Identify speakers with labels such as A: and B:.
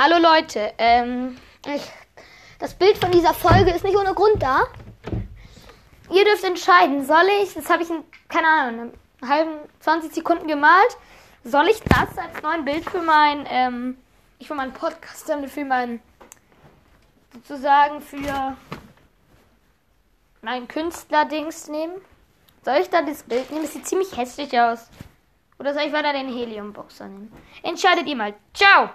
A: Hallo Leute, ähm, ich, das Bild von dieser Folge ist nicht ohne Grund da. Ihr dürft entscheiden, soll ich, das habe ich in, keine Ahnung, einen halben, 20 Sekunden gemalt, soll ich das als neuen Bild für mein, ähm, ich für meinen Podcast, für mein, sozusagen für mein Künstlerdings nehmen? Soll ich da das Bild nehmen? Das sieht ziemlich hässlich aus. Oder soll ich weiter den Heliumboxer nehmen? Entscheidet ihr mal. Ciao!